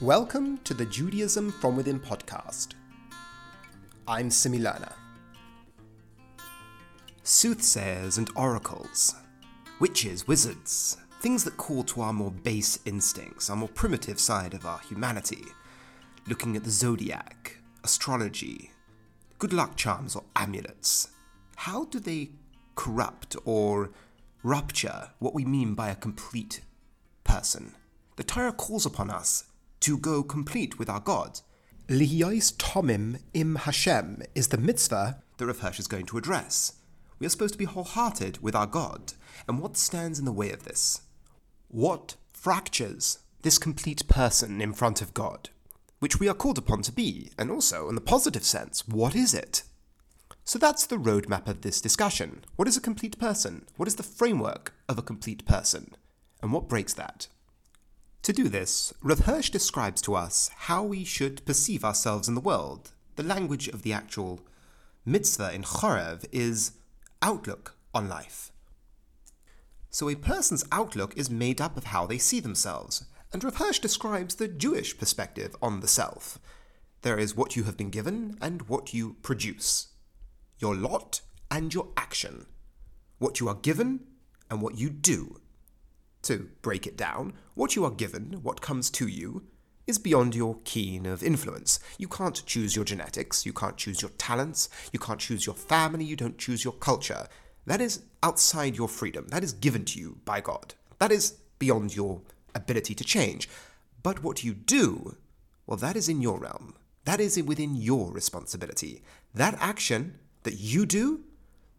Welcome to the Judaism from Within podcast. I'm Similana. Soothsayers and oracles, witches, wizards, things that call to our more base instincts, our more primitive side of our humanity, looking at the zodiac, astrology, good luck charms or amulets. How do they corrupt or rupture what we mean by a complete person? The Torah calls upon us to go complete with our God. Lihiyais Tomim im Hashem is the mitzvah that Rav Hirsch is going to address. We are supposed to be wholehearted with our God. And what stands in the way of this? What fractures this complete person in front of God? Which we are called upon to be, and also, in the positive sense, what is it? So that's the roadmap of this discussion. What is a complete person? What is the framework of a complete person? And what breaks that? To do this, Rav Hirsch describes to us how we should perceive ourselves in the world. The language of the actual mitzvah in Chorev is outlook on life. So a person's outlook is made up of how they see themselves, and Rav Hirsch describes the Jewish perspective on the self. There is what you have been given and what you produce, your lot and your action, what you are given and what you do. To break it down, what you are given, what comes to you, is beyond your keen of influence. You can't choose your genetics, you can't choose your talents, you can't choose your family, you don't choose your culture. That is outside your freedom. That is given to you by God. That is beyond your ability to change. But what you do, well, that is in your realm. That is within your responsibility. That action that you do,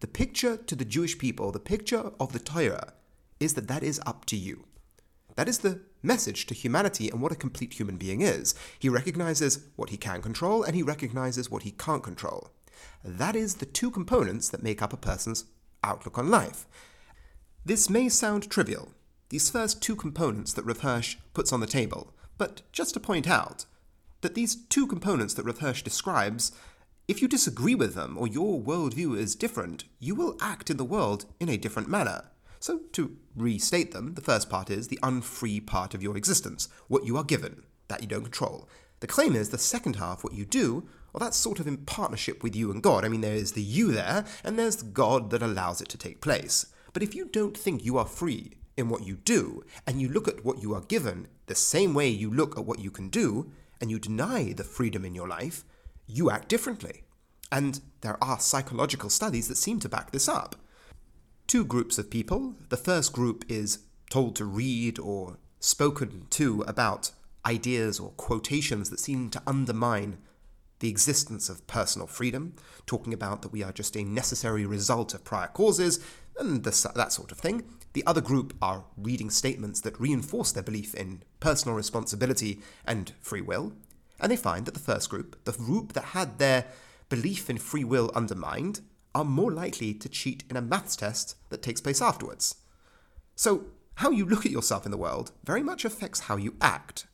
the picture to the Jewish people, the picture of the Torah, is that that is up to you. That is the message to humanity and what a complete human being is. He recognizes what he can control and he recognizes what he can't control. That is the two components that make up a person's outlook on life. This may sound trivial, these first two components that Rav Hirsch puts on the table, but just to point out that these two components that Rav Hirsch describes, if you disagree with them or your worldview is different, you will act in the world in a different manner. So, to restate them, the first part is the unfree part of your existence, what you are given, that you don't control. The claim is the second half, what you do, well, that's sort of in partnership with you and God. I mean, there is the you there, and there's the God that allows it to take place. But if you don't think you are free in what you do, and you look at what you are given the same way you look at what you can do, and you deny the freedom in your life, you act differently. And there are psychological studies that seem to back this up two groups of people. The first group is told to read or spoken to about ideas or quotations that seem to undermine the existence of personal freedom, talking about that we are just a necessary result of prior causes, and the, that sort of thing. The other group are reading statements that reinforce their belief in personal responsibility and free will, and they find that the first group, the group that had their belief in free will undermined, are more likely to cheat in a maths test that takes place afterwards. So, how you look at yourself in the world very much affects how you act.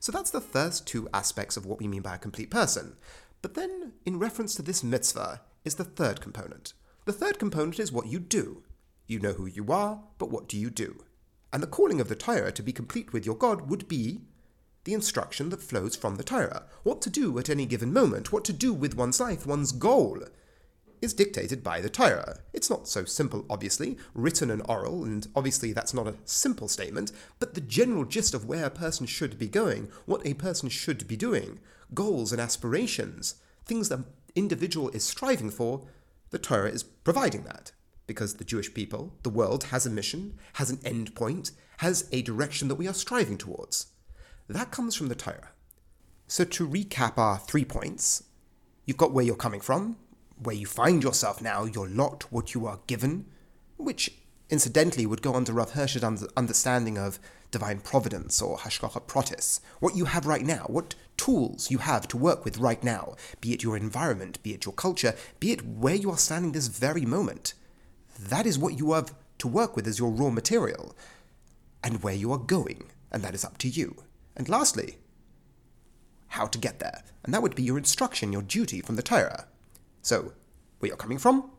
So, that's the first two aspects of what we mean by a complete person. But then, in reference to this mitzvah, is the third component. The third component is what you do. You know who you are, but what do you do? And the calling of the Torah to be complete with your God would be the instruction that flows from the Torah. What to do at any given moment, what to do with one's life, one's goal is dictated by the Torah. It's not so simple, obviously, written and oral, and obviously that's not a simple statement, but the general gist of where a person should be going, what a person should be doing, goals and aspirations, things the individual is striving for, the Torah is providing that. Because the Jewish people, the world, has a mission, has an end point, has a direction that we are striving towards. That comes from the Torah. So, to recap our three points, you've got where you're coming from, where you find yourself now, your lot, what you are given, which incidentally would go on to Rav Hirsch's understanding of divine providence or hashgacha pratis, what you have right now, what tools you have to work with right now, be it your environment, be it your culture, be it where you are standing this very moment. That is what you have to work with as your raw material, and where you are going, and that is up to you. And lastly, how to get there, and that would be your instruction, your duty from the Torah. So, where you're coming from,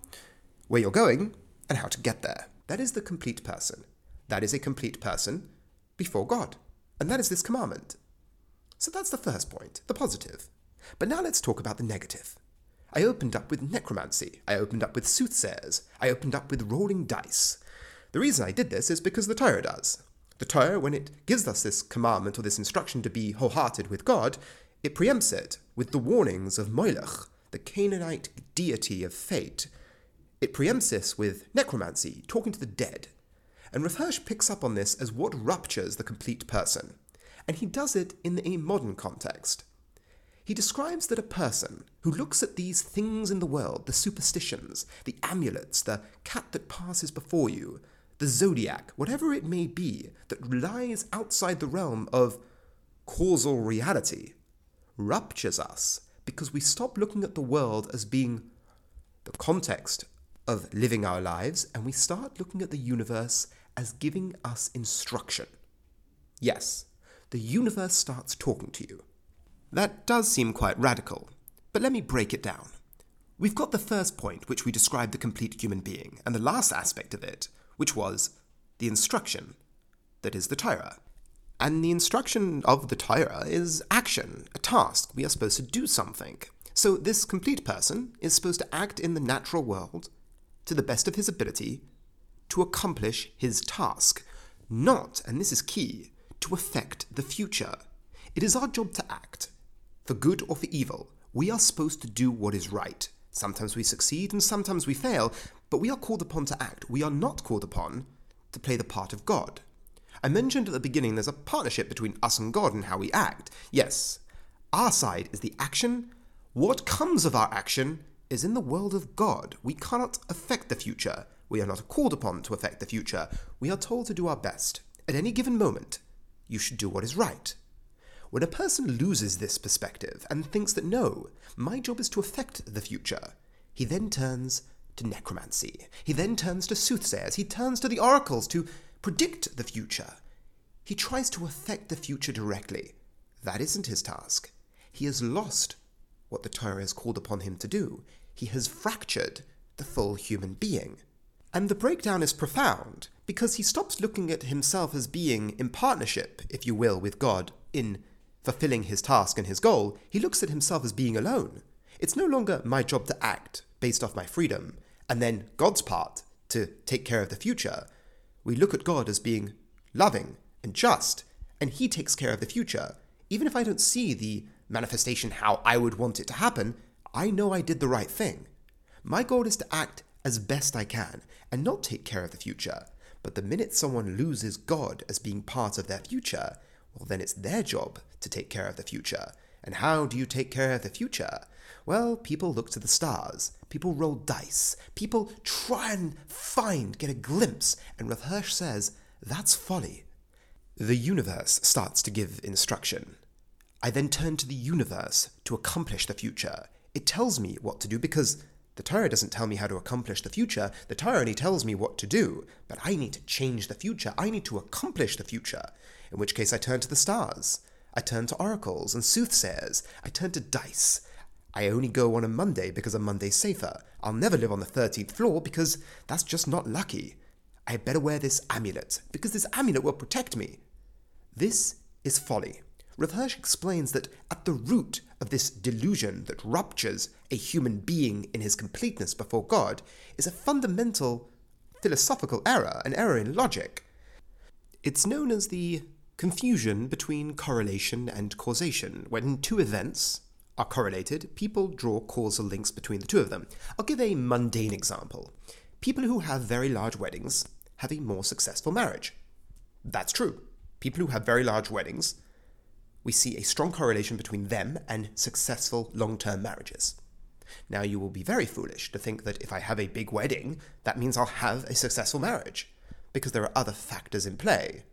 where you're going, and how to get there. That is the complete person. That is a complete person before God. And that is this commandment. So that's the first point, the positive. But now let's talk about the negative. I opened up with necromancy, I opened up with soothsayers, I opened up with rolling dice. The reason I did this is because the Torah does. The Torah, when it gives us this commandment or this instruction to be wholehearted with God, it preempts it with the warnings of Moilech, the Canaanite deity of fate. It preempts this with necromancy, talking to the dead. And Hirsch picks up on this as what ruptures the complete person. And he does it in a modern context. He describes that a person who looks at these things in the world, the superstitions, the amulets, the cat that passes before you, the zodiac, whatever it may be, that lies outside the realm of causal reality, ruptures us because we stop looking at the world as being the context of living our lives and we start looking at the universe as giving us instruction. Yes, the universe starts talking to you. That does seem quite radical, but let me break it down. We've got the first point, which we describe the complete human being, and the last aspect of it, which was the instruction, that is the Torah. And the instruction of the Torah is action, a task. We are supposed to do something. So this complete person is supposed to act in the natural world to the best of his ability to accomplish his task, not, and this is key, to affect the future. It is our job to act, for good or for evil. We are supposed to do what is right. Sometimes we succeed and sometimes we fail, but we are called upon to act. We are not called upon to play the part of God. I mentioned at the beginning there's a partnership between us and God and how we act. Yes, our side is the action. What comes of our action is in the world of God. We cannot affect the future. We are not called upon to affect the future. We are told to do our best. At any given moment, you should do what is right. When a person loses this perspective and thinks that no, my job is to affect the future, he then turns to necromancy. He then turns to soothsayers. He turns to the oracles to predict the future. He tries to affect the future directly. That isn't his task. He has lost what the Torah has called upon him to do. He has fractured the full human being. And the breakdown is profound because he stops looking at himself as being in partnership, if you will, with God in fulfilling his task and his goal. He looks at himself as being alone. It's no longer my job to act based off my freedom, and then God's part to take care of the future we look at God as being loving and just, and He takes care of the future. Even if I don't see the manifestation how I would want it to happen, I know I did the right thing. My goal is to act as best I can and not take care of the future. But the minute someone loses God as being part of their future, well, then it's their job to take care of the future. And how do you take care of the future? Well, people look to the stars, people roll dice, people try and find, get a glimpse, and Rav Hirsch says, that's folly. The universe starts to give instruction. I then turn to the universe to accomplish the future. It tells me what to do because the Torah doesn't tell me how to accomplish the future, the Torah only tells me what to do, but I need to change the future, I need to accomplish the future, in which case I turn to the stars. I turn to oracles and soothsayers. I turn to dice. I only go on a Monday because a Monday's safer. I'll never live on the 13th floor because that's just not lucky. I had better wear this amulet because this amulet will protect me. This is folly. Rav Hirsch explains that at the root of this delusion that ruptures a human being in his completeness before God is a fundamental philosophical error, an error in logic. It's known as the confusion between correlation and causation. When two events, are correlated, people draw causal links between the two of them. I'll give a mundane example. People who have very large weddings have a more successful marriage. That's true. People who have very large weddings, we see a strong correlation between them and successful long term marriages. Now, you will be very foolish to think that if I have a big wedding, that means I'll have a successful marriage, because there are other factors in play.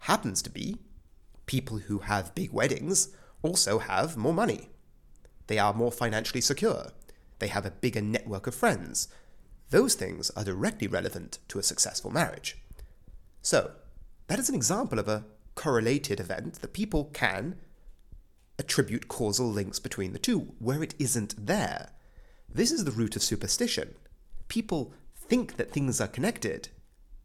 Happens to be, people who have big weddings also have more money. They are more financially secure. They have a bigger network of friends. Those things are directly relevant to a successful marriage. So, that is an example of a correlated event that people can attribute causal links between the two, where it isn't there. This is the root of superstition. People think that things are connected,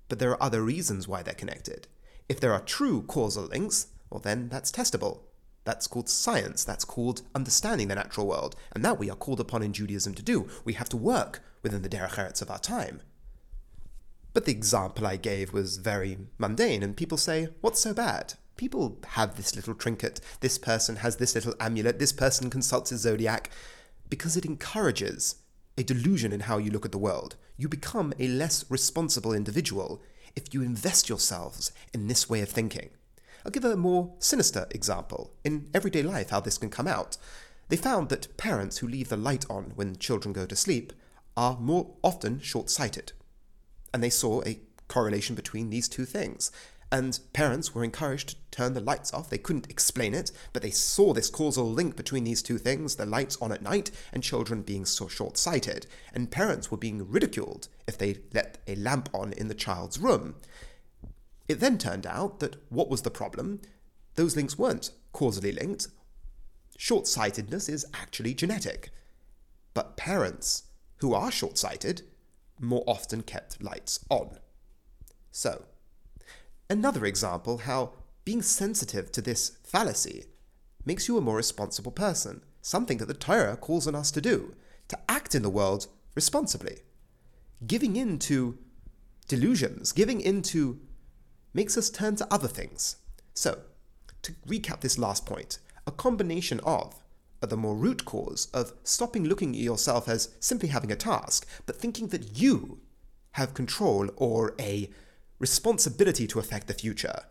but there are other reasons why they're connected. If there are true causal links, well, then that's testable. That's called science. That's called understanding the natural world. And that we are called upon in Judaism to do. We have to work within the Derech Eretz of our time. But the example I gave was very mundane, and people say, What's so bad? People have this little trinket, this person has this little amulet, this person consults his zodiac, because it encourages a delusion in how you look at the world. You become a less responsible individual if you invest yourselves in this way of thinking. I'll give a more sinister example. In everyday life, how this can come out. They found that parents who leave the light on when children go to sleep are more often short sighted. And they saw a correlation between these two things. And parents were encouraged to turn the lights off. They couldn't explain it, but they saw this causal link between these two things the lights on at night and children being so short sighted. And parents were being ridiculed if they let a lamp on in the child's room. It then turned out that what was the problem? Those links weren't causally linked. Short sightedness is actually genetic. But parents who are short sighted more often kept lights on. So, another example how being sensitive to this fallacy makes you a more responsible person, something that the Torah calls on us to do, to act in the world responsibly. Giving in to delusions, giving in to makes us turn to other things. So, to recap this last point, a combination of the more root cause of stopping looking at yourself as simply having a task, but thinking that you have control or a responsibility to affect the future,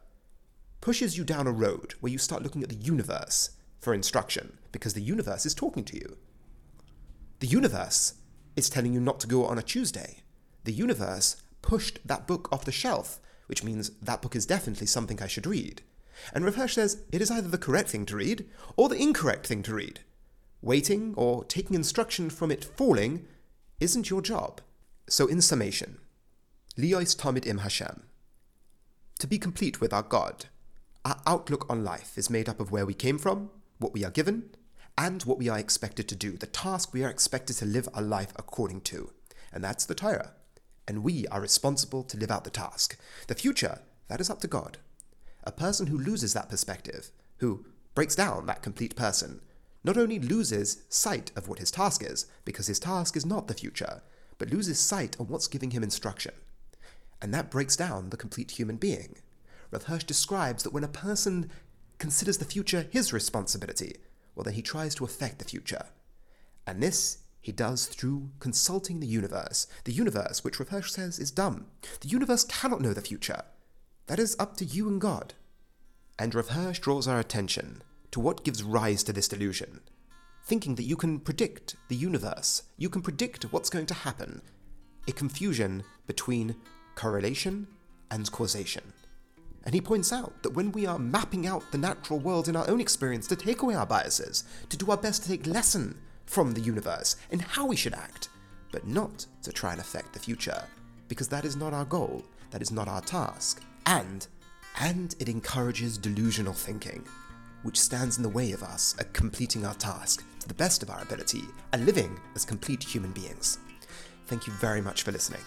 pushes you down a road where you start looking at the universe for instruction because the universe is talking to you. The universe is telling you not to go on a Tuesday. The universe pushed that book off the shelf which means that book is definitely something I should read. And Hirsch says it is either the correct thing to read or the incorrect thing to read. Waiting or taking instruction from it falling isn't your job. So, in summation, Liois Tamid Im Hashem. To be complete with our God, our outlook on life is made up of where we came from, what we are given, and what we are expected to do, the task we are expected to live our life according to. And that's the Torah and we are responsible to live out the task. The future, that is up to God. A person who loses that perspective, who breaks down that complete person, not only loses sight of what his task is, because his task is not the future, but loses sight of what's giving him instruction. And that breaks down the complete human being. Rav Hirsch describes that when a person considers the future his responsibility, well, then he tries to affect the future. And this he does through consulting the universe. The universe, which Rav says is dumb. The universe cannot know the future. That is up to you and God. And Rav draws our attention to what gives rise to this delusion. Thinking that you can predict the universe, you can predict what's going to happen. A confusion between correlation and causation. And he points out that when we are mapping out the natural world in our own experience to take away our biases, to do our best to take lesson from the universe and how we should act, but not to try and affect the future, because that is not our goal, that is not our task. And, and it encourages delusional thinking, which stands in the way of us at completing our task to the best of our ability and living as complete human beings. Thank you very much for listening.